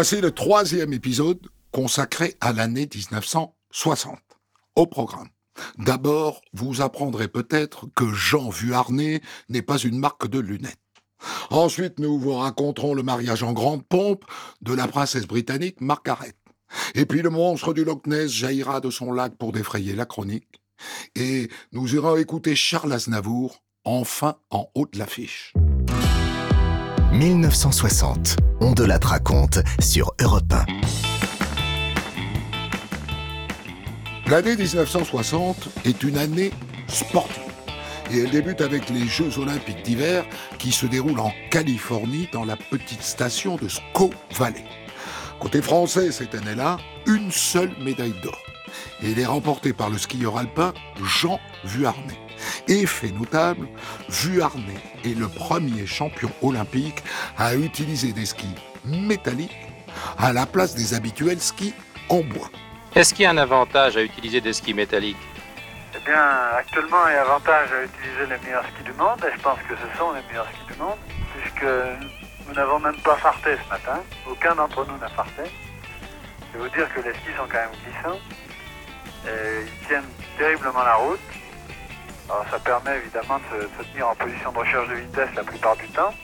Voici le troisième épisode consacré à l'année 1960. Au programme. D'abord, vous apprendrez peut-être que Jean Vuarnet n'est pas une marque de lunettes. Ensuite, nous vous raconterons le mariage en grande pompe de la princesse britannique Margaret. Et puis le monstre du Loch Ness jaillira de son lac pour défrayer la chronique. Et nous irons écouter Charles Aznavour, enfin en haut de l'affiche. 1960, on de la raconte sur Europe 1. L'année 1960 est une année sportive. Et elle débute avec les Jeux olympiques d'hiver qui se déroulent en Californie dans la petite station de Squaw Valley. Côté français cette année-là, une seule médaille d'or. Et elle est remportée par le skieur alpin Jean Vuarnet. Et fait notable, Vuarnet est le premier champion olympique à utiliser des skis métalliques à la place des habituels skis en bois. Est-ce qu'il y a un avantage à utiliser des skis métalliques? Eh bien, actuellement, il y a avantage à utiliser les meilleurs skis du monde, et je pense que ce sont les meilleurs skis du monde, puisque nous n'avons même pas farté ce matin. Aucun d'entre nous n'a farté. Je vais vous dire que les skis sont quand même glissants, et ils tiennent terriblement la route. Alors ça permet évidemment de se, tenir en position de recherche de vitesse la plupart du temps.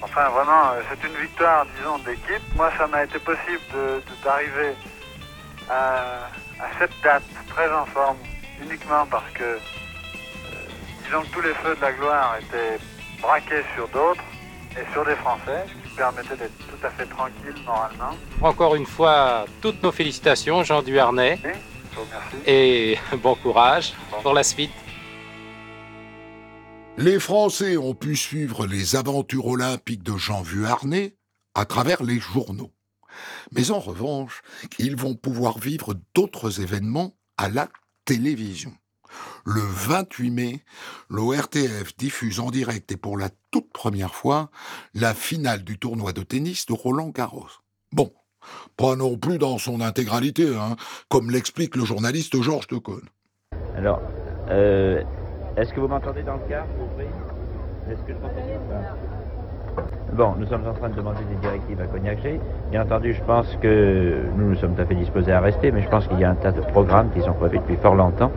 Enfin vraiment, euh, c'est une victoire, disons, d'équipe. Moi, ça m'a été possible d'arriver à, cette date très en forme, uniquement parce que, euh, disons que tous les feux de la gloire étaient braqués sur d'autres et sur des Français, ce qui permettait d'être tout à fait tranquille moralement. Encore une fois, toutes nos félicitations, Jean Duharnais. Et bon courage pour la suite. Les Français ont pu suivre les aventures olympiques de Jean Vuarnet à travers les journaux. Mais en revanche, ils vont pouvoir vivre d'autres événements à la télévision. Le 28 mai, l'ORTF diffuse en direct et pour la toute première fois la finale du tournoi de tennis de Roland Garros. Pas non plus dans son intégralité, hein, comme l'explique le journaliste Georges Decaune. Alors, euh, est-ce que vous m'entendez dans le cas Est-ce que je Bon, nous sommes en train de demander des directives à Cognac Bien entendu, je pense que nous nous sommes tout à fait disposés à rester, mais je pense qu'il y a un tas de programmes qui sont prévus depuis fort longtemps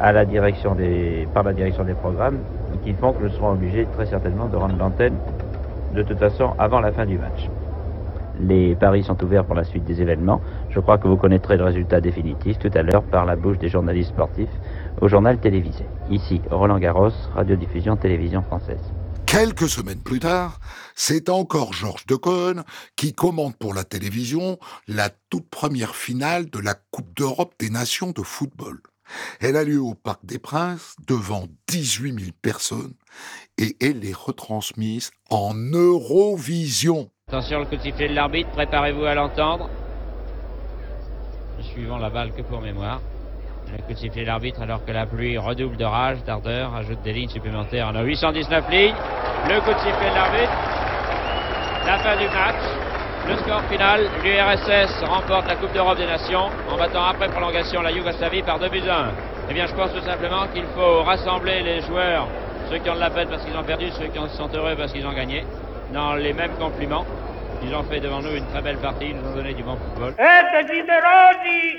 à la direction des, par la direction des programmes qui font que nous serons obligés très certainement de rendre l'antenne de toute façon avant la fin du match. Les paris sont ouverts pour la suite des événements. Je crois que vous connaîtrez le résultat définitif tout à l'heure par la bouche des journalistes sportifs au journal télévisé. Ici, Roland Garros, radiodiffusion télévision française. Quelques semaines plus tard, c'est encore Georges Decaune qui commande pour la télévision la toute première finale de la Coupe d'Europe des Nations de football. Elle a lieu au Parc des Princes devant 18 000 personnes et elle est retransmise en Eurovision. Attention, le coup de sifflet de l'arbitre, préparez-vous à l'entendre. Suivant la balle que pour mémoire. Le coup de sifflet de l'arbitre alors que la pluie redouble de rage, d'ardeur, ajoute des lignes supplémentaires. On a 819 lignes. Le coup de sifflet de l'arbitre. La fin du match. Le score final, l'URSS remporte la Coupe d'Europe des Nations en battant après prolongation la Yougoslavie par 2 buts 1. Eh bien, je pense tout simplement qu'il faut rassembler les joueurs, ceux qui ont de la peine parce qu'ils ont perdu, ceux qui sont heureux parce qu'ils ont gagné dans les mêmes compliments. Ils ont fait devant nous une très belle partie, ils nous ont donné du bon football.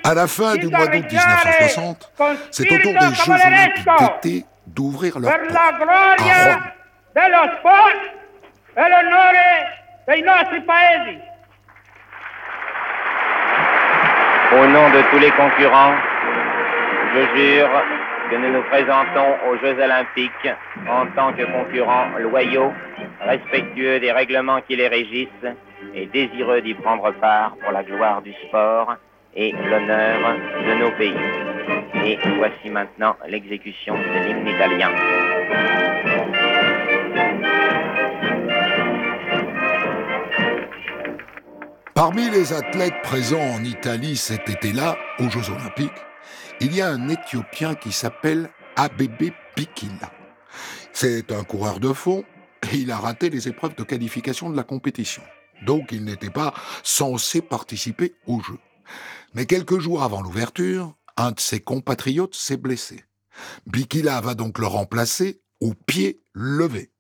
À la fin du mois d'août 1960, c'est au tour des Jeux Olympiques d'été d'ouvrir leur porte à Rome. Au nom de tous les concurrents, je jure que nous nous présentons aux Jeux olympiques en tant que concurrents loyaux, respectueux des règlements qui les régissent et désireux d'y prendre part pour la gloire du sport et l'honneur de nos pays. Et voici maintenant l'exécution de l'hymne italien. Parmi les athlètes présents en Italie cet été-là, aux Jeux Olympiques, il y a un Éthiopien qui s'appelle Abebe Bikila. C'est un coureur de fond et il a raté les épreuves de qualification de la compétition. Donc il n'était pas censé participer au jeu. Mais quelques jours avant l'ouverture, un de ses compatriotes s'est blessé. Bikila va donc le remplacer au pied levé.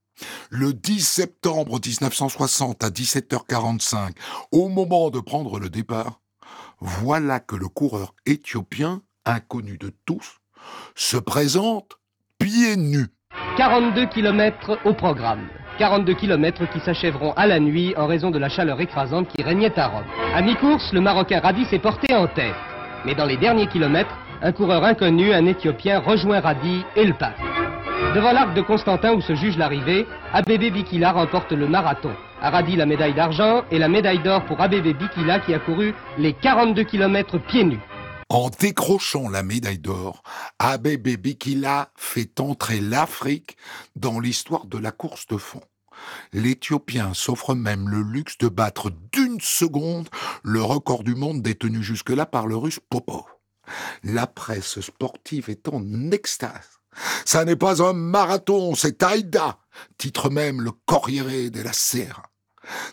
Le 10 septembre 1960 à 17h45, au moment de prendre le départ, voilà que le coureur éthiopien, inconnu de tous, se présente pieds nus. 42 km au programme. 42 km qui s'achèveront à la nuit en raison de la chaleur écrasante qui régnait à Rome. À mi-course, le Marocain Radi s'est porté en tête. Mais dans les derniers kilomètres, un coureur inconnu, un Éthiopien, rejoint Radi et le passe. Devant l'arc de Constantin où se juge l'arrivée, Abebe Bikila remporte le marathon. A Radi la médaille d'argent et la médaille d'or pour Abebe Bikila qui a couru les 42 km pieds nus. En décrochant la médaille d'or, Abebe Bikila fait entrer l'Afrique dans l'histoire de la course de fond. L'Éthiopien s'offre même le luxe de battre d'une seconde le record du monde détenu jusque-là par le russe Popov. La presse sportive est en extase. Ça n'est pas un marathon, c'est Aïda, titre même le Corriere della Sera.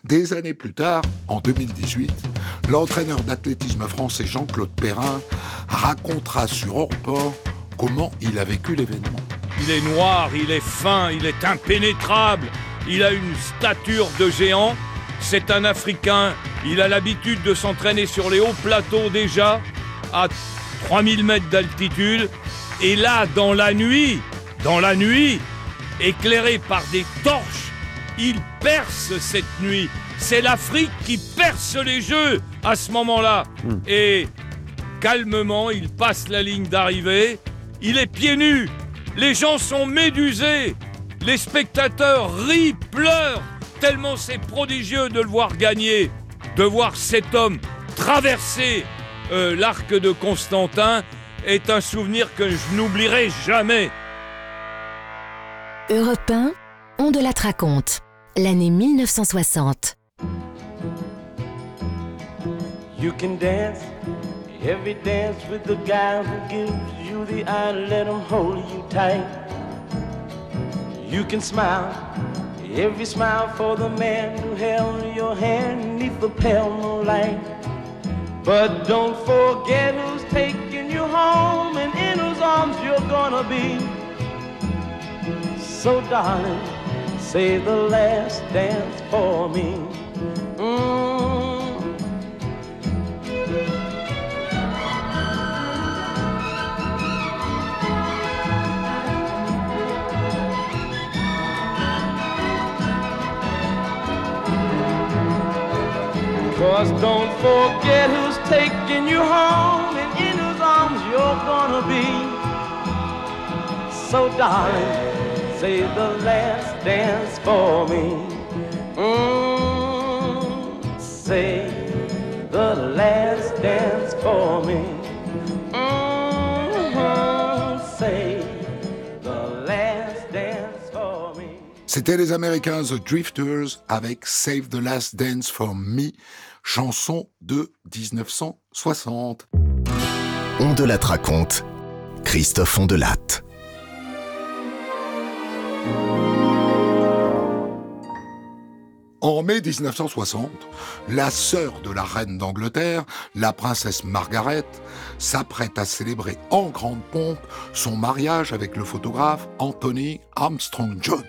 Des années plus tard, en 2018, l'entraîneur d'athlétisme français Jean-Claude Perrin racontera sur Orport comment il a vécu l'événement. Il est noir, il est fin, il est impénétrable, il a une stature de géant, c'est un Africain, il a l'habitude de s'entraîner sur les hauts plateaux déjà, à 3000 mètres d'altitude, et là, dans la nuit, dans la nuit, éclairé par des torches, il perce cette nuit. C'est l'Afrique qui perce les jeux à ce moment-là. Et calmement, il passe la ligne d'arrivée. Il est pieds nus. Les gens sont médusés. Les spectateurs rient, pleurent, tellement c'est prodigieux de le voir gagner, de voir cet homme traverser euh, l'arc de Constantin est un souvenir que je n'oublierai jamais. Europe 1, on de la raconte. L'année 1960. You can dance, every dance with the guy who gives you the eye, let him hold you tight. You can smile, every smile for the man who held your hand neath the pale moonlight. But don't forget who's taking you home and in whose arms you're gonna be. So darling, say the last dance for me. Mm. Cause don't forget who's taking you home and in whose arms you're gonna be. So darling, say the last dance for me. Mm, say the last dance for me. Mm, say the last dance for me. C'était les Américains The Drifters avec Save the Last Dance for Me, chanson de 1960. On de la raconte. Christophe Ondelat. En mai 1960, la sœur de la reine d'Angleterre, la princesse Margaret, s'apprête à célébrer en grande pompe son mariage avec le photographe Anthony Armstrong Jones.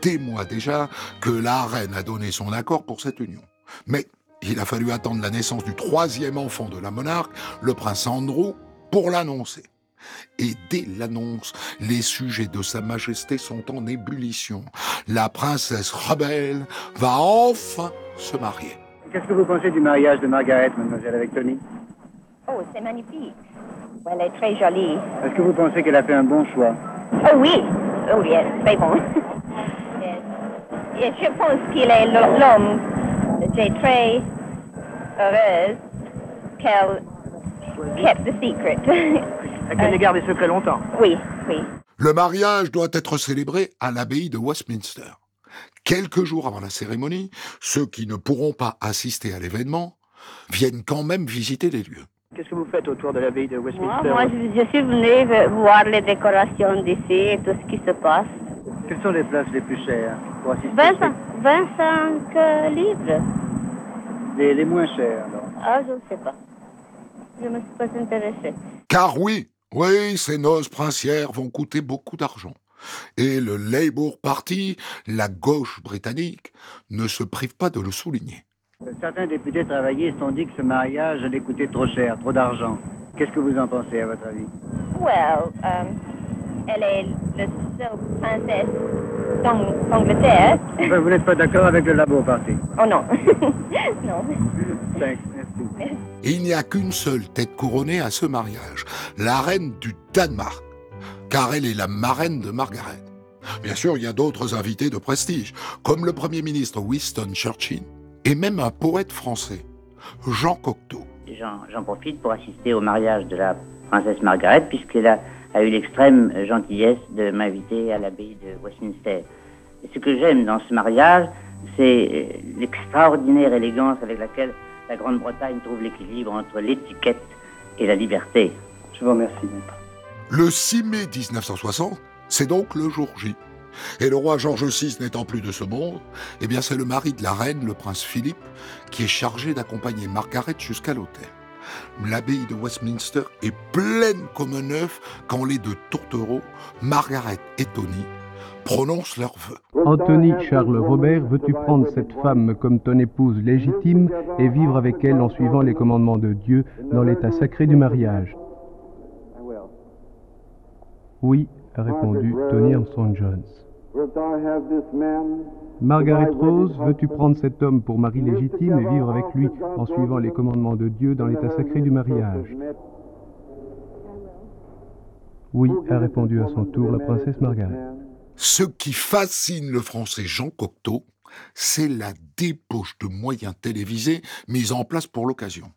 Des mois déjà que la reine a donné son accord pour cette union. Mais il a fallu attendre la naissance du troisième enfant de la monarque, le prince Andrew, pour l'annoncer. Et dès l'annonce, les sujets de Sa Majesté sont en ébullition. La princesse rebelle va enfin se marier. Qu'est-ce que vous pensez du mariage de Margaret, mademoiselle, avec Tony? Oh, c'est magnifique. Elle est très jolie. Est-ce que vous pensez qu'elle a fait un bon choix? Oh oui, oh oui, très bon. Et je pense qu'il est l'homme j'ai très heureuse qu'elle kept the secret. Qu'elle ait gardé secret longtemps Oui, oui. Le mariage doit être célébré à l'abbaye de Westminster. Quelques jours avant la cérémonie, ceux qui ne pourront pas assister à l'événement viennent quand même visiter les lieux. Qu'est-ce que vous faites autour de l'abbaye de Westminster Moi, moi je, je suis venue voir les décorations d'ici et tout ce qui se passe. Quelles sont les places les plus chères pour assister 25, 25 euh, livres. les, les moins chères, alors Ah, je ne sais pas. Je ne me suis pas intéressée. Car oui, oui, ces noces princières vont coûter beaucoup d'argent. Et le Labour Party, la gauche britannique, ne se prive pas de le souligner. Certains députés travaillistes ont dit que ce mariage allait coûter trop cher, trop d'argent. Qu'est-ce que vous en pensez, à votre avis? Well, um, elle est la seule princesse d'Ang- d'Angleterre. Vous n'êtes pas d'accord avec le Labour Party? Oh non. non. Thanks, Il n'y a qu'une seule tête couronnée à ce mariage, la reine du Danemark, car elle est la marraine de Margaret. Bien sûr, il y a d'autres invités de prestige, comme le Premier ministre Winston Churchill, et même un poète français, Jean Cocteau. J'en profite pour assister au mariage de la princesse Margaret, puisqu'elle a, a eu l'extrême gentillesse de m'inviter à l'abbaye de Westminster. Ce que j'aime dans ce mariage, c'est l'extraordinaire élégance avec laquelle la Grande-Bretagne trouve l'équilibre entre l'étiquette et la liberté. Je vous remercie, maître. Le 6 mai 1960, c'est donc le jour J. Et le roi George VI n'étant plus de ce monde, eh bien c'est le mari de la reine, le prince Philippe, qui est chargé d'accompagner Margaret jusqu'à l'hôtel. L'abbaye de Westminster est pleine comme un œuf quand les deux tourtereaux, Margaret et Tony, prononcent leurs vœux. Anthony Charles Robert, veux-tu prendre cette femme comme ton épouse légitime et vivre avec elle en suivant les commandements de Dieu dans l'état sacré du mariage? Oui, a répondu Tony Armstrong Jones. Margaret Rose, veux-tu prendre cet homme pour mari légitime et vivre avec lui en suivant les commandements de Dieu dans l'état sacré du mariage? Oui, a répondu à son tour la princesse Margaret. Ce qui fascine le français Jean Cocteau, c'est la débauche de moyens télévisés mis en place pour l'occasion.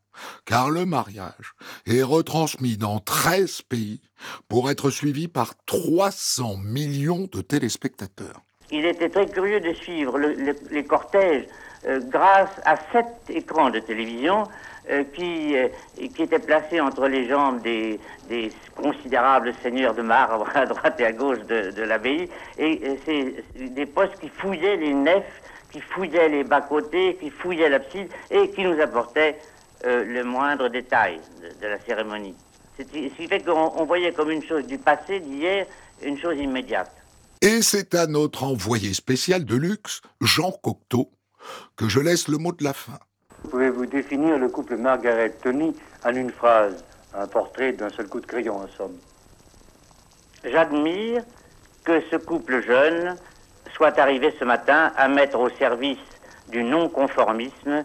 Car le mariage est retransmis dans 13 pays pour être suivi par 300 millions de téléspectateurs. Il était très curieux de suivre le- le- les cortèges grâce à sept écrans de télévision euh, qui, euh, qui étaient placés entre les jambes des, des considérables seigneurs de marbre à droite et à gauche de, l'abbaye. Et euh, c'est des postes qui fouillaient les nefs, qui fouillaient les bas-côtés, qui fouillaient l'abside et qui nous apportaient euh, le moindre détail de, de la cérémonie. Ce qui fait qu'on on voyait comme une chose du passé, d'hier, une chose immédiate. Et c'est à notre envoyé spécial de luxe, Jean Cocteau, que je laisse le mot de la fin. Pouvez-vous définir le couple Margaret-Tony en une phrase Un portrait d'un seul coup de crayon, en somme? J'admire que ce couple jeune soit arrivé ce matin à mettre au service du non-conformisme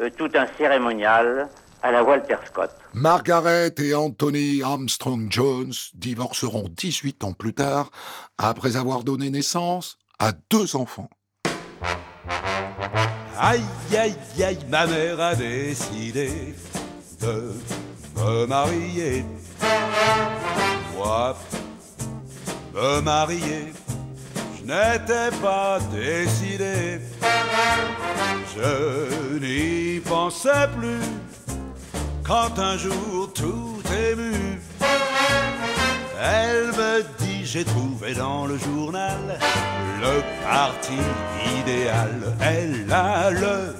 euh, tout un cérémonial à la Walter Scott. Margaret et Anthony Armstrong Jones divorceront 18 ans plus tard, après avoir donné naissance à deux enfants. Aïe, aïe, aïe, ma mère a décidé de me marier. Moi, me marier, je n'étais pas décidé. Je n'y pensais plus quand un jour tout ému, elle me dit j'ai trouvé dans le journal le parti idéal. Elle a le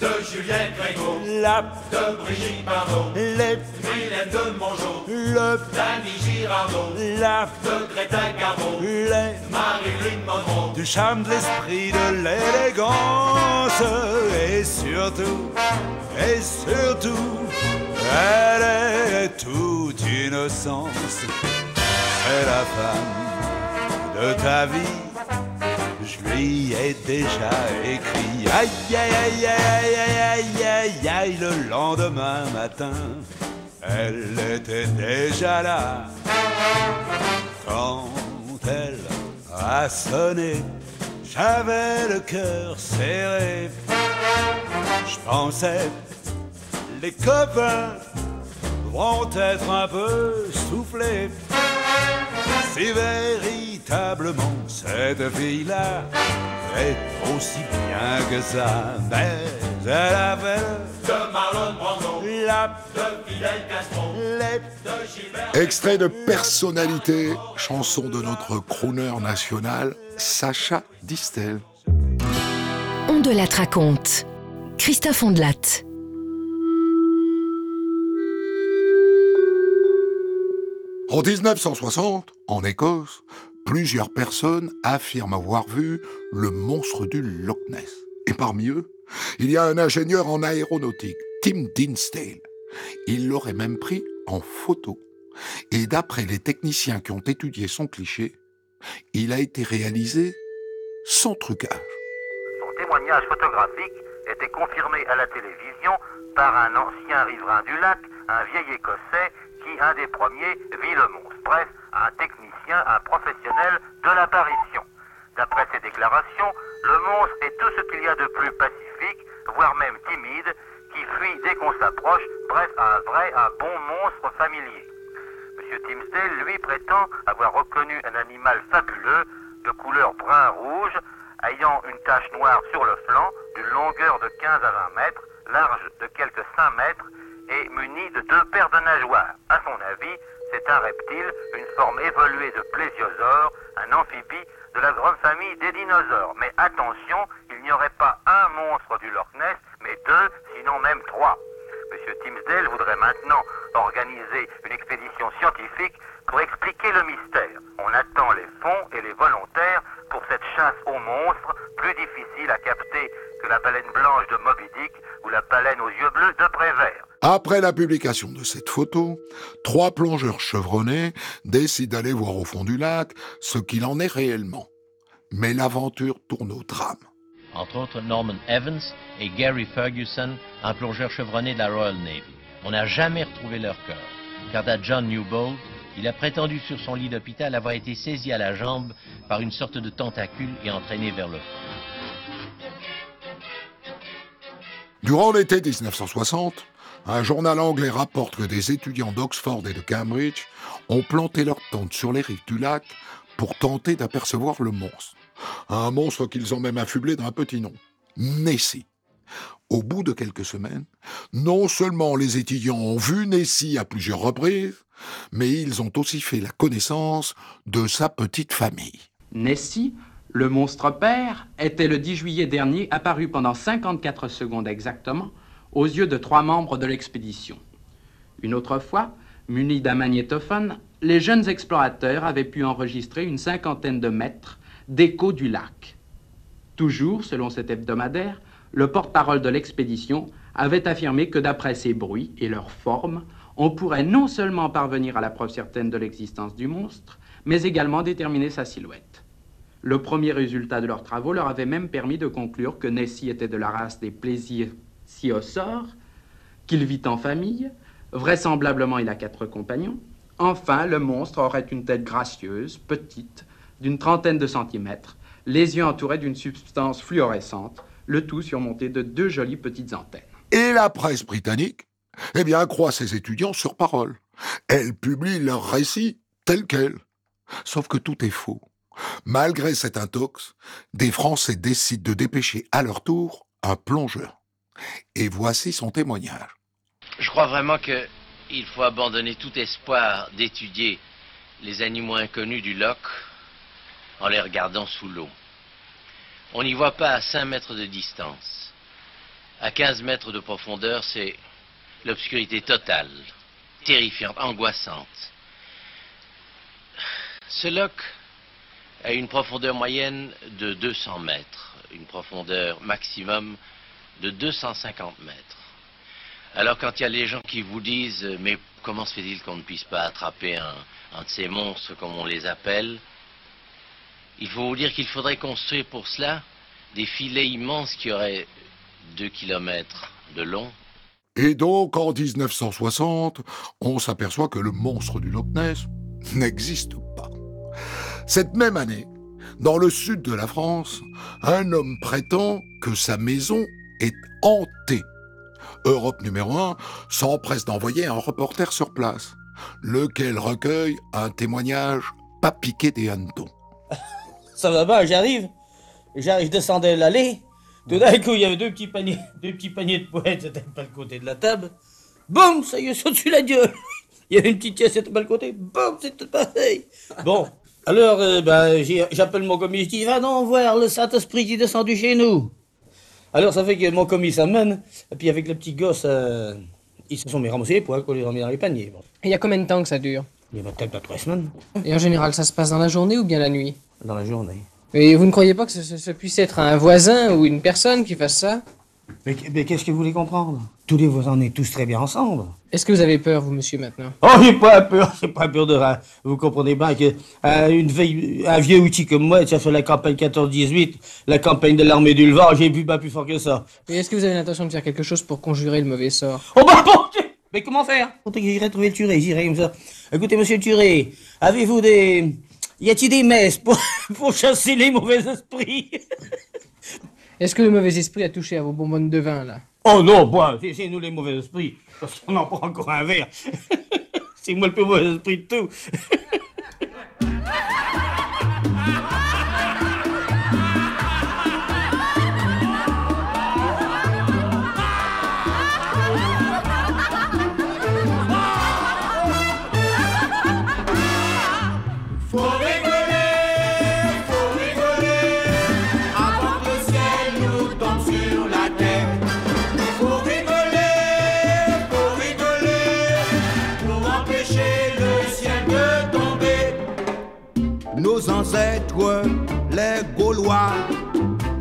de Julien Grégo, la de Brigitte Bardot, les Mylène de Mongeau, le d'Annie Girardot, la de Greta Garbo, les Marilyn Monroe, du charme de l'esprit, de l'élégance et surtout, et surtout, elle est toute innocence. La femme de ta vie. Je lui ai déjà écrit aïe aïe aïe aïe aïe aïe aïe aïe le lendemain matin. Elle était déjà là quand elle a sonné. J'avais le cœur serré. Je pensais les copains vont être un peu soufflés. Si véritablement cette fille-là est aussi bien que ça, mais elle avait de Marlon Brando, la de Fidel Castro, les de Gilbert. Extrait de personnalité, chanson de notre crooner national, Sacha Distel. On de la raconte. Christophe Ondelat. En 1960, en Écosse, plusieurs personnes affirment avoir vu le monstre du Loch Ness. Et parmi eux, il y a un ingénieur en aéronautique, Tim Dinsdale. Il l'aurait même pris en photo. Et d'après les techniciens qui ont étudié son cliché, il a été réalisé sans trucage. Son témoignage photographique était confirmé à la télévision par un ancien riverain du lac, un vieil écossais un des premiers, vit le monstre. Bref, un technicien, un professionnel de l'apparition. D'après ses déclarations, le monstre est tout ce qu'il y a de plus pacifique, voire même timide, qui fuit dès qu'on s'approche, bref, un vrai, un bon monstre familier. M. Timsdale, lui, prétend avoir reconnu un animal fabuleux, de couleur brun-rouge, ayant une tache noire sur le flanc, d'une longueur de 15 à 20 mètres, large de quelques 5 mètres, et muni de deux paires de nageoires. À son avis, c'est un reptile, une forme évoluée de plésiosaure, un amphibie de la grande famille des dinosaures. Mais attention, il n'y aurait pas un monstre du Loch Ness, mais deux, sinon même trois. Monsieur Timsdale voudrait maintenant organiser une expédition scientifique pour expliquer le mystère. On attend les fonds et les volontaires pour cette chasse aux monstres, plus difficile à capter que la baleine blanche de Moby Dick ou la baleine aux yeux bleus de Prévert. Après la publication de cette photo, trois plongeurs chevronnés décident d'aller voir au fond du lac ce qu'il en est réellement. Mais l'aventure tourne au drame. Entre autres Norman Evans et Gary Ferguson, un plongeur chevronné de la Royal Navy. On n'a jamais retrouvé leur corps. Quant à John Newbold, il a prétendu sur son lit d'hôpital avoir été saisi à la jambe par une sorte de tentacule et entraîné vers le fond. Durant l'été 1960, un journal anglais rapporte que des étudiants d'Oxford et de Cambridge ont planté leur tente sur les rives du lac pour tenter d'apercevoir le monstre. Un monstre qu'ils ont même affublé d'un petit nom, Nessie. Au bout de quelques semaines, non seulement les étudiants ont vu Nessie à plusieurs reprises, mais ils ont aussi fait la connaissance de sa petite famille. Nessie, le monstre père, était le 10 juillet dernier apparu pendant 54 secondes exactement aux yeux de trois membres de l'expédition. Une autre fois, munis d'un magnétophone, les jeunes explorateurs avaient pu enregistrer une cinquantaine de mètres d'écho du lac. Toujours, selon cet hebdomadaire, le porte-parole de l'expédition avait affirmé que d'après ces bruits et leur forme, on pourrait non seulement parvenir à la preuve certaine de l'existence du monstre, mais également déterminer sa silhouette. Le premier résultat de leurs travaux leur avait même permis de conclure que Nessie était de la race des plésiosaures, qu'il vit en famille, vraisemblablement il a quatre compagnons. Enfin, le monstre aurait une tête gracieuse, petite, d'une trentaine de centimètres, les yeux entourés d'une substance fluorescente, le tout surmonté de deux jolies petites antennes. Et la presse britannique, eh bien, croit ses étudiants sur parole. Elle publie leur récit tel quel. Sauf que tout est faux. Malgré cet intox, des Français décident de dépêcher à leur tour un plongeur. Et voici son témoignage. Je crois vraiment que il faut abandonner tout espoir d'étudier les animaux inconnus du loch en les regardant sous l'eau. On n'y voit pas à 5 mètres de distance. À 15 mètres de profondeur, c'est l'obscurité totale, terrifiante, angoissante. Ce loch a une profondeur moyenne de 200 mètres, une profondeur maximum de 250 mètres. Alors quand il y a les gens qui vous disent « mais comment se fait-il qu'on ne puisse pas attraper un, un de ces monstres comme on les appelle ?» Il faut vous dire qu'il faudrait construire pour cela des filets immenses qui auraient 2 km de long. Et donc, en 1960, on s'aperçoit que le monstre du Loch Ness n'existe pas. Cette même année, dans le sud de la France, un homme prétend que sa maison est hantée. Europe numéro 1 s'empresse d'envoyer un reporter sur place, lequel recueille un témoignage pas piqué des hannetons. Ça va bien, j'arrive. J'arrive, je descendais l'allée. Tout d'un coup, il y avait deux petits paniers, deux petits paniers de poètes, c'était pas le côté de la table. Boum, ça y est, saute dessus la gueule. Il y avait une petite pièce, c'était pas le côté. Boum, tout pareil. Bon, alors, euh, ben, j'appelle mon commis, je dis, va donc voir le Saint-Esprit qui est descendu chez nous. Alors, ça fait que mon commis s'amène, et puis avec le petit gosse, euh, ils se sont mis ramassés les poils, qu'on les remet dans les paniers. Bon. Et il y a combien de temps que ça dure? Il y a peut-être pas trois semaines. Et en général, ça se passe dans la journée ou bien la nuit? Dans la journée. Et vous ne croyez pas que ce, ce- ce puisse être un voisin ou une personne qui fasse ça? Mais, mais qu'est-ce que vous voulez comprendre? Tous les voisins, on est tous très bien ensemble. Est-ce que vous avez peur, vous, monsieur, maintenant? Oh, j'ai pas peur, j'ai pas peur de rien. Vous comprenez bien que euh, une vieille- un vieux outil comme moi, ça sur la campagne 14-18, la campagne de l'armée du Levant, j'ai vu pas plus fort que ça. Et est-ce que vous avez l'intention de faire quelque chose pour conjurer le mauvais sort? Oh bah bon Mais comment faire? J'irai trouver le Turé, j'irai comme ça. Écoutez, monsieur le Turé, avez-vous des... Y a-t-il des messes pour, pour chasser les mauvais esprits? Est-ce que le mauvais esprit a touché à vos bonbonnes de vin, là Oh non, c'est c'est nous les mauvais esprits, parce qu'on en prend encore un verre. c'est moi le plus mauvais esprit de tout.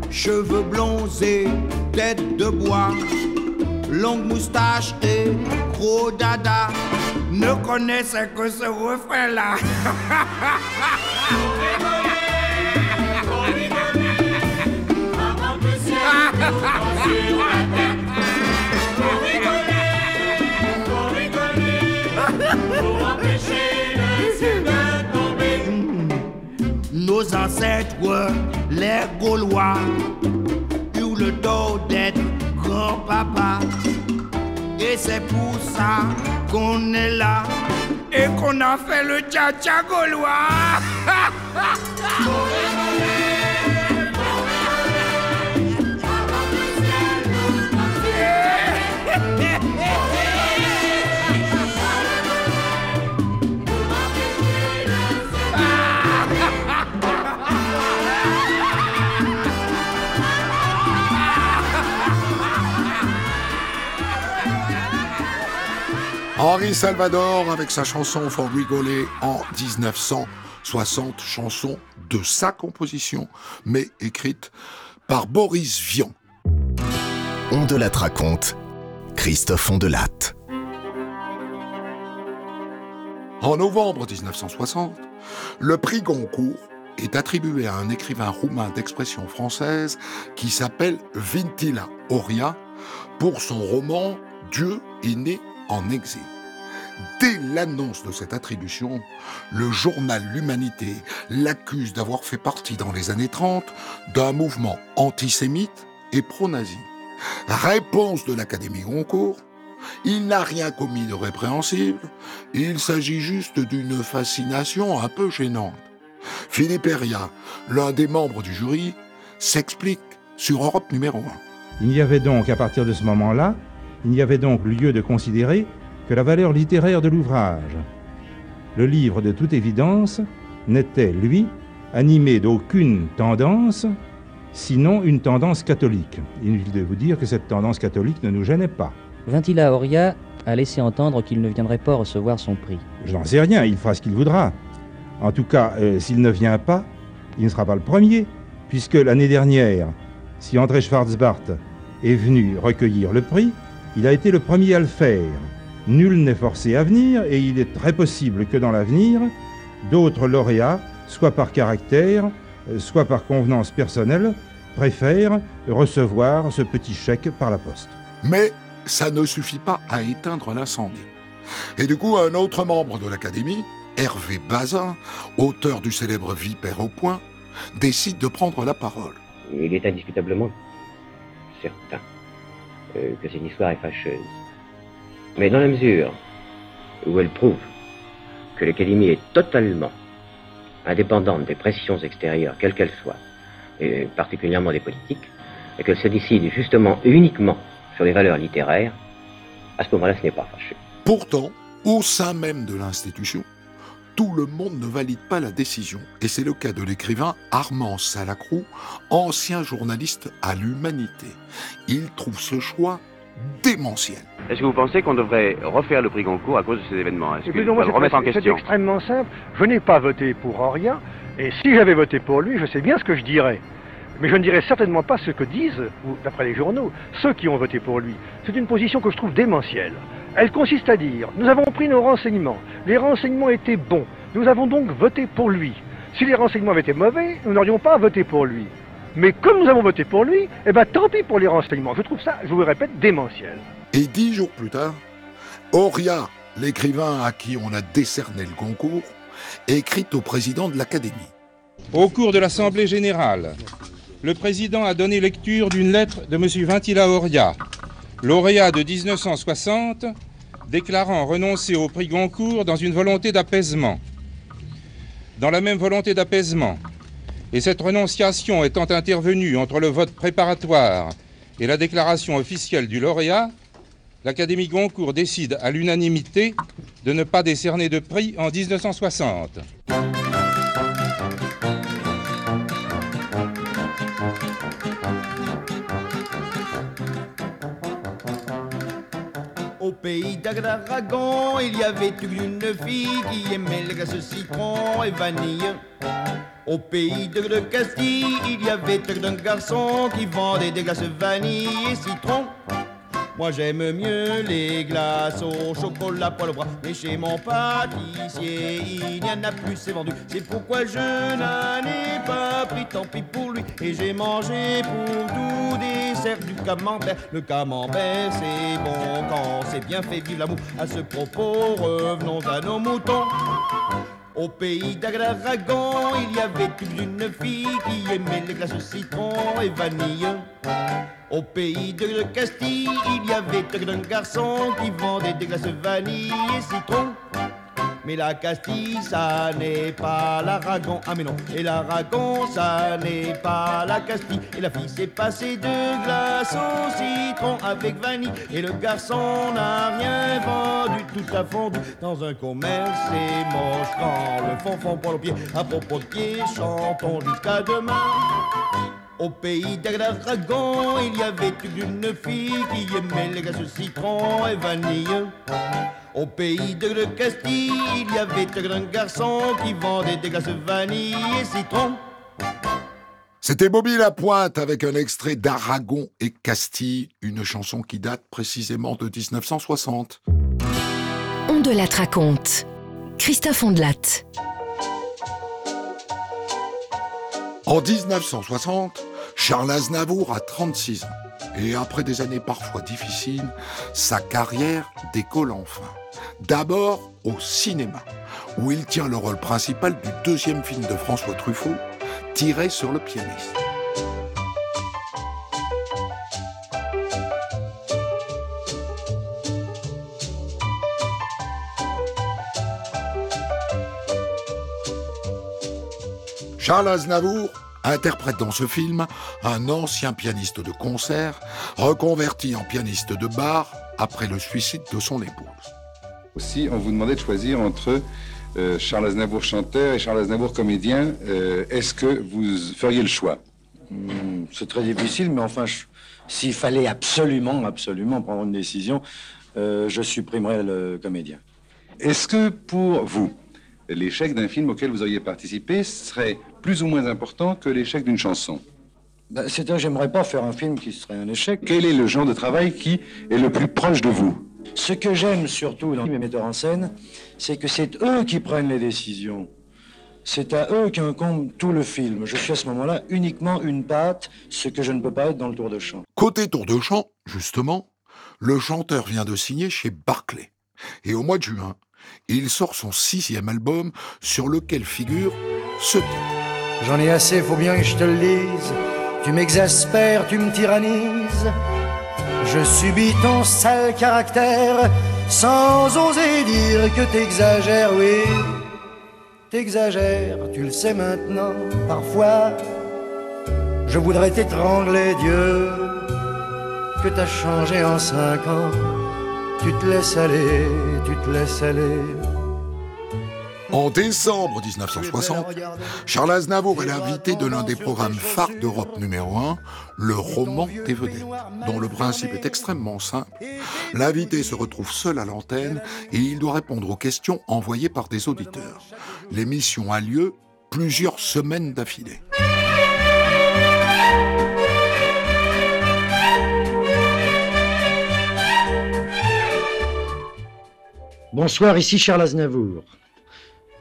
cheveux blonds et tête de bois, longue moustache et gros dada, ne connaissaient que ce refrain-là. Nos ancêtres, les Gaulois, eurent le dos d'être grand-papa. Et c'est pour ça qu'on est là et qu'on a fait le tcha-tcha gaulois. Henri Salvador avec sa chanson Faut rigoler en 1960, chanson de sa composition, mais écrite par Boris Vian. On de la raconte, Christophe Ondelatte. En novembre 1960, le prix Goncourt est attribué à un écrivain roumain d'expression française qui s'appelle Vintila Oria pour son roman Dieu est né en exil. Dès l'annonce de cette attribution, le journal L'Humanité l'accuse d'avoir fait partie dans les années 30 d'un mouvement antisémite et pro-nazi. Réponse de l'Académie Goncourt, il n'a rien commis de répréhensible, il s'agit juste d'une fascination un peu gênante. Philippe Herria, l'un des membres du jury, s'explique sur Europe numéro 1. Il y avait donc, à partir de ce moment-là, il y avait donc lieu de considérer que la valeur littéraire de l'ouvrage. Le livre, de toute évidence, n'était, lui, animé d'aucune tendance, sinon une tendance catholique. Inutile de vous dire que cette tendance catholique ne nous gênait pas. Vintila Oria a laissé entendre qu'il ne viendrait pas recevoir son prix? Je n'en sais rien, il fera ce qu'il voudra. En tout cas, euh, s'il ne vient pas, il ne sera pas le premier, puisque l'année dernière, si André Schwarzbart est venu recueillir le prix, il a été le premier à le faire. Nul n'est forcé à venir et il est très possible que dans l'avenir, d'autres lauréats, soit par caractère, euh, soit par convenance personnelle, préfèrent recevoir ce petit chèque par la poste. Mais ça ne suffit pas à éteindre l'incendie. Et du coup, un autre membre de l'Académie, Hervé Bazin, auteur du célèbre Vipère au point, décide de prendre la parole. Il est indiscutablement certain euh, que cette histoire est fâcheuse. Mais dans la mesure où elle prouve que l'Académie est totalement indépendante des pressions extérieures, quelles qu'elles soient, et particulièrement des politiques, et qu'elle se décide justement uniquement sur les valeurs littéraires, à ce moment-là, ce n'est pas fâcheux. Pourtant, au sein même de l'institution, tout le monde ne valide pas la décision. Et c'est le cas de l'écrivain Armand Salacrou, ancien journaliste à l'Humanité. Il trouve ce choix démentiel. Est-ce que vous pensez qu'on devrait refaire le prix Goncourt à cause de ces événements? Est-ce moi, faut le c'est remettre en question? C'est extrêmement simple. Je n'ai pas voté pour Oria, et si j'avais voté pour lui, je sais bien ce que je dirais. Mais je ne dirais certainement pas ce que disent, ou d'après les journaux, ceux qui ont voté pour lui. C'est une position que je trouve démentielle. Elle consiste à dire, nous avons pris nos renseignements, les renseignements étaient bons, nous avons donc voté pour lui. Si les renseignements avaient été mauvais, nous n'aurions pas voté pour lui. Mais comme nous avons voté pour lui, eh ben tant pis pour les renseignements. Je trouve ça, je vous le répète, démentiel. Et dix jours plus tard, Auria, l'écrivain à qui on a décerné le concours, écrit au président de l'Académie. Au cours de l'Assemblée générale, le président a donné lecture d'une lettre de M. Vintila Oria, lauréat de 1960, déclarant renoncer au prix Goncourt dans une volonté d'apaisement. Dans la même volonté d'apaisement, et cette renonciation étant intervenue entre le vote préparatoire et la déclaration officielle du lauréat, l'Académie Goncourt décide à l'unanimité de ne pas décerner de prix en 1960. Pays d'Aragon, il y avait une fille qui aimait le glace citron et vanille. Au pays de, de Castille, il y avait un garçon qui vendait des glaces vanille et citron. Moi j'aime mieux les glaces au chocolat poil au bras. Mais chez mon pâtissier il n'y en a plus c'est vendu. C'est pourquoi je n'en ai pas pris. Tant pis pour lui. Et j'ai mangé pour tout dessert du camembert. Le camembert c'est bon quand c'est bien fait. Vive l'amour. À ce propos revenons à nos moutons au pays d'Aragon, il y avait une fille qui aimait les glaces citron et vanille. Au pays de Castille, il y avait un garçon qui vendait des glaces vanille et citron. Mais la Castille, ça n'est pas l'Aragon. Ah mais non, et l'Aragon, ça n'est pas la Castille. Et la fille s'est passée de glace au citron avec vanille. Et le garçon n'a rien vendu, tout a fondu dans un commerce. C'est moche quand le fond fond pour le pied. À propos de pied, chantons jusqu'à demain. Au pays d'Aragon, il y avait une fille qui aimait les glaces citron et vanille. Au pays de Castille, il y avait un garçon qui vendait des glaces vanille et citron. C'était Bobby Lapointe avec un extrait d'Aragon et Castille, une chanson qui date précisément de 1960. On de la raconte. Christophe Ondelat. En 1960, Charles Aznavour a 36 ans. Et après des années parfois difficiles, sa carrière décolle enfin. D'abord au cinéma, où il tient le rôle principal du deuxième film de François Truffaut, tiré sur le pianiste. Charles Aznavour interprète dans ce film un ancien pianiste de concert reconverti en pianiste de bar après le suicide de son épouse. Si on vous demandait de choisir entre euh, Charles Aznavour chanteur et Charles Aznavour comédien, euh, est-ce que vous feriez le choix? Hmm, C'est très difficile, mais enfin, s'il fallait absolument, absolument prendre une décision, euh, je supprimerais le comédien. Est-ce que pour vous, l'échec d'un film auquel vous auriez participé serait plus ou moins important que l'échec d'une chanson Ben, C'est-à-dire, j'aimerais pas faire un film qui serait un échec. Quel est le genre de travail qui est le plus proche de vous? Ce que j'aime surtout dans les metteurs en scène, c'est que c'est eux qui prennent les décisions. C'est à eux qu'incombe tout le film. Je suis à ce moment-là uniquement une patte, ce que je ne peux pas être dans le tour de chant. Côté tour de chant, justement, le chanteur vient de signer chez Barclay. Et au mois de juin, il sort son sixième album sur lequel figure ce titre. J'en ai assez, faut bien que je te le dise. Tu m'exaspères, tu me tyrannises. Je subis ton sale caractère sans oser dire que t'exagères, oui. T'exagères, tu le sais maintenant, parfois. Je voudrais t'étrangler, Dieu, que t'as changé en cinq ans. Tu te laisses aller, tu te laisses aller. En décembre 1960, Charles Aznavour est l'invité de l'un des programmes phares d'Europe numéro 1, le roman des vedettes, dont le principe est extrêmement simple. L'invité se retrouve seul à l'antenne et il doit répondre aux questions envoyées par des auditeurs. L'émission a lieu plusieurs semaines d'affilée. Bonsoir, ici Charles Aznavour.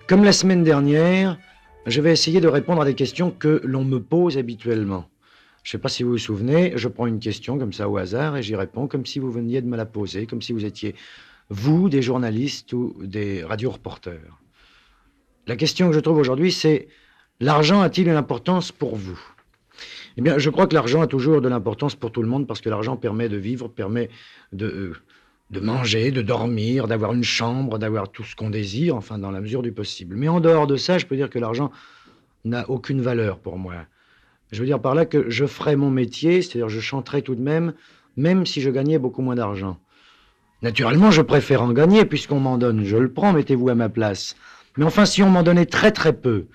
Comme la semaine dernière, je vais essayer de répondre à des questions que l'on me pose habituellement. Je ne sais pas si vous vous souvenez, je prends une question comme ça au hasard et j'y réponds comme si vous veniez de me la poser, comme si vous étiez, vous, des journalistes ou des radio-reporters. La question que je trouve aujourd'hui, c'est l'argent a-t-il une importance pour vous? Eh bien, je crois que l'argent a toujours de l'importance pour tout le monde parce que l'argent permet de vivre, permet de, euh, de manger, de dormir, d'avoir une chambre, d'avoir tout ce qu'on désire, enfin dans la mesure du possible. Mais en dehors de ça, je peux dire que l'argent n'a aucune valeur pour moi. Je veux dire par là que je ferais mon métier, c'est-à-dire je chanterais tout de même, même si je gagnais beaucoup moins d'argent. Naturellement, je préfère en gagner puisqu'on m'en donne, je le prends, mettez-vous à ma place. Mais enfin, si on m'en donnait très très peu,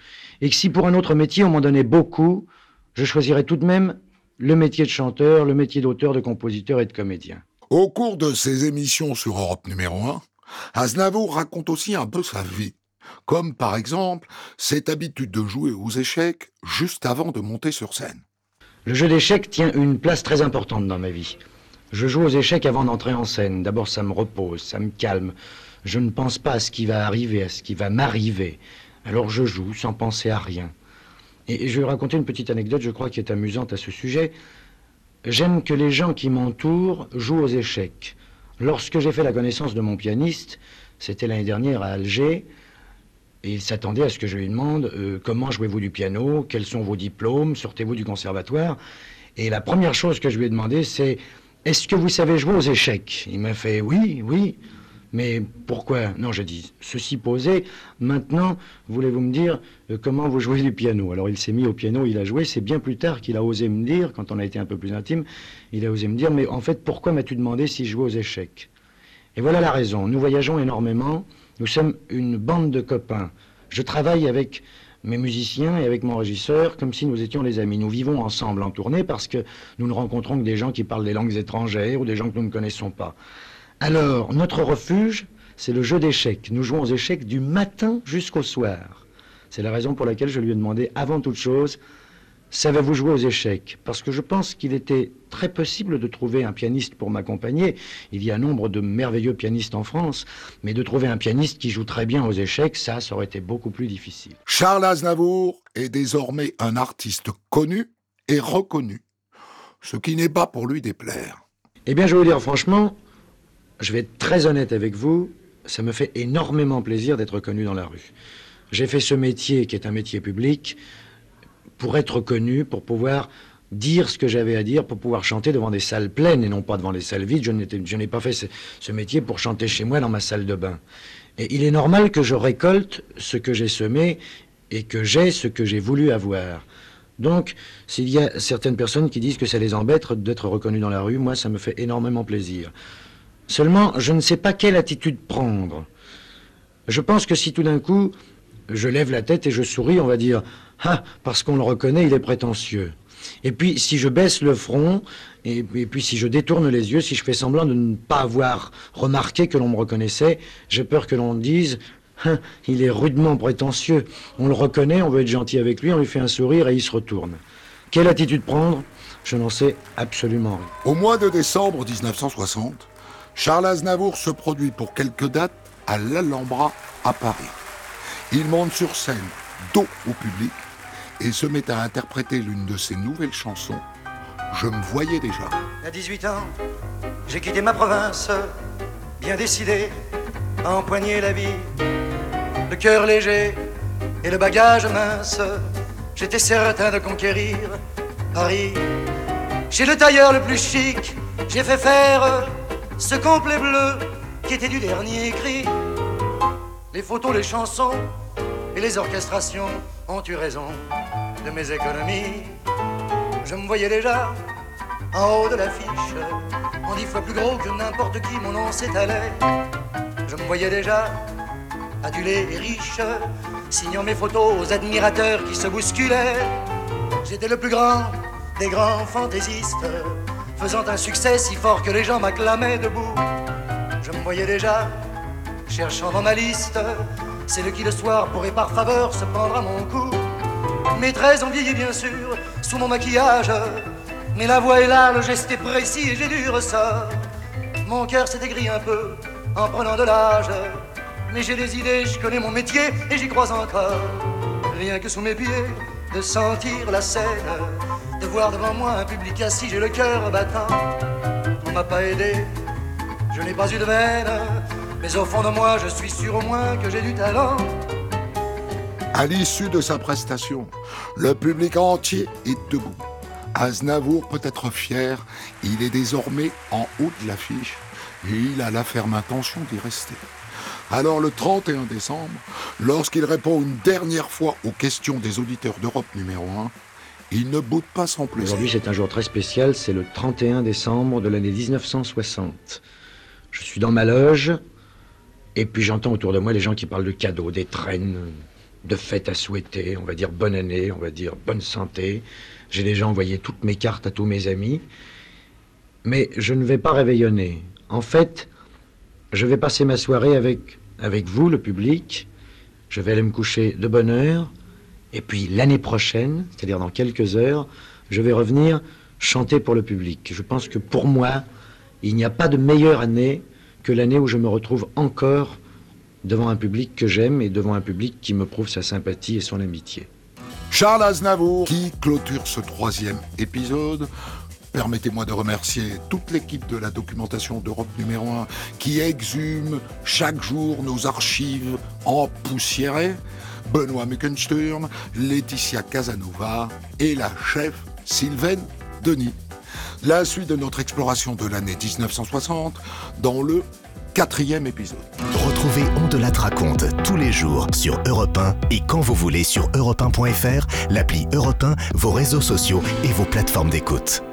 et que si pour un autre métier on m'en donnait beaucoup, je choisirais tout de même le métier de chanteur, le métier d'auteur, de compositeur et de comédien. Au cours de ses émissions sur Europe numéro 1, Aznavour raconte aussi un peu sa vie, comme par exemple cette habitude de jouer aux échecs juste avant de monter sur scène. Le jeu d'échecs tient une place très importante dans ma vie. Je joue aux échecs avant d'entrer en scène. D'abord, ça me repose, ça me calme. Je ne pense pas à ce qui va arriver, à ce qui va m'arriver. Alors je joue sans penser à rien. Et je vais raconter une petite anecdote, je crois, qui est amusante à ce sujet. J'aime que les gens qui m'entourent jouent aux échecs. Lorsque j'ai fait la connaissance de mon pianiste, c'était l'année dernière à Alger, il s'attendait à ce que je lui demande euh, comment jouez-vous du piano, quels sont vos diplômes, sortez-vous du conservatoire. Et la première chose que je lui ai demandé, c'est est-ce que vous savez jouer aux échecs? Il m'a fait oui, oui. Mais pourquoi Non, je dis, ceci posé, maintenant, voulez-vous me dire euh, comment vous jouez du piano? Alors il s'est mis au piano, il a joué, c'est bien plus tard qu'il a osé me dire, quand on a été un peu plus intime, il a osé me dire, mais en fait, pourquoi m'as-tu demandé si je jouais aux échecs? Et voilà la raison, nous voyageons énormément, nous sommes une bande de copains. Je travaille avec mes musiciens et avec mon régisseur comme si nous étions les amis. Nous vivons ensemble en tournée parce que nous ne rencontrons que des gens qui parlent des langues étrangères ou des gens que nous ne connaissons pas. Alors, notre refuge, c'est le jeu d'échecs. Nous jouons aux échecs du matin jusqu'au soir. C'est la raison pour laquelle je lui ai demandé, avant toute chose, savez-vous jouer aux échecs? Parce que je pense qu'il était très possible de trouver un pianiste pour m'accompagner. Il y a un nombre de merveilleux pianistes en France, mais de trouver un pianiste qui joue très bien aux échecs, ça, ça aurait été beaucoup plus difficile. Charles Aznavour est désormais un artiste connu et reconnu, ce qui n'est pas pour lui déplaire. Eh bien, je vais vous dire franchement, je vais être très honnête avec vous, ça me fait énormément plaisir d'être connu dans la rue. J'ai fait ce métier qui est un métier public pour être connu, pour pouvoir dire ce que j'avais à dire, pour pouvoir chanter devant des salles pleines et non pas devant des salles vides. Je, n'ai pas fait ce, ce, métier pour chanter chez moi dans ma salle de bain. Et il est normal que je récolte ce que j'ai semé et que j'ai ce que j'ai voulu avoir. Donc, s'il y a certaines personnes qui disent que ça les embête d'être reconnus dans la rue, moi, ça me fait énormément plaisir. Seulement, je ne sais pas quelle attitude prendre. Je pense que si tout d'un coup, je lève la tête et je souris, on va dire Ah, parce qu'on le reconnaît, il est prétentieux. Et puis, si je baisse le front, et, puis si je détourne les yeux, si je fais semblant de ne pas avoir remarqué que l'on me reconnaissait, j'ai peur que l'on dise ah, Il est rudement prétentieux. On le reconnaît, on veut être gentil avec lui, on lui fait un sourire et il se retourne. Quelle attitude prendre? Je n'en sais absolument rien. Au mois de décembre 1960, Charles Aznavour se produit pour quelques dates à l'Alhambra à Paris. Il monte sur scène, dos au public, et se met à interpréter l'une de ses nouvelles chansons. Je me voyais déjà. À 18 ans, j'ai quitté ma province, bien décidé à empoigner la vie. Le cœur léger et le bagage mince, j'étais certain de conquérir Paris. Chez le tailleur le plus chic, j'ai fait faire ce complet bleu qui était du dernier cri. Les photos, les chansons et les orchestrations ont eu raison de mes économies. Je me voyais déjà en haut de l'affiche, en dix fois plus gros que n'importe qui, mon nom s'étalait. Je me voyais déjà adulé et riche, signant mes photos aux admirateurs qui se bousculaient. J'étais le plus grand des grands fantaisistes, faisant un succès si fort que les gens m'acclamaient debout. Je me voyais déjà cherchant dans ma liste celle qui le soir pourrait par faveur se prendre à mon cou. Mes traits ont vieilli bien sûr sous mon maquillage, mais la voix est là, le geste est précis et j'ai du ressort. Mon cœur s'est aigri un peu en prenant de l'âge, mais j'ai des idées, je connais mon métier et j'y crois encore. Rien que sous mes pieds, de sentir la scène, voir devant moi un public assis, j'ai le cœur battant. On m'a pas aidé, je n'ai pas eu de veine, mais au fond de moi, je suis sûr au moins que j'ai du talent. À l'issue de sa prestation, le public entier est debout. Aznavour peut être fier, il est désormais en haut de l'affiche et il a la ferme intention d'y rester. Alors le 31 décembre, lorsqu'il répond une dernière fois aux questions des auditeurs d'Europe numéro 1, il ne boude pas son plaisir. Aujourd'hui, c'est un jour très spécial, c'est le 31 décembre de l'année 1960. Je suis dans ma loge, et puis j'entends autour de moi les gens qui parlent de cadeaux, des traînes, de fêtes à souhaiter, on va dire bonne année, on va dire bonne santé. J'ai déjà envoyé toutes mes cartes à tous mes amis. Mais je ne vais pas réveillonner. En fait, je vais passer ma soirée avec, avec vous, le public. Je vais aller me coucher de bonne heure. Et puis l'année prochaine, c'est-à-dire dans quelques heures, je vais revenir chanter pour le public. Je pense que pour moi, il n'y a pas de meilleure année que l'année où je me retrouve encore devant un public que j'aime et devant un public qui me prouve sa sympathie et son amitié. Charles Aznavour qui clôture ce troisième épisode. Permettez-moi de remercier toute l'équipe de la documentation d'Europe numéro 1 qui exhume chaque jour nos archives empoussiérées. Benoît Muckensturm, Laetitia Casanova et la chef Sylvaine Denis. La suite de notre exploration de l'année 1960 dans le quatrième épisode. Retrouvez On de la raconte tous les jours sur Europe 1 et quand vous voulez sur europe1.fr, l'appli Europe 1, vos réseaux sociaux et vos plateformes d'écoute.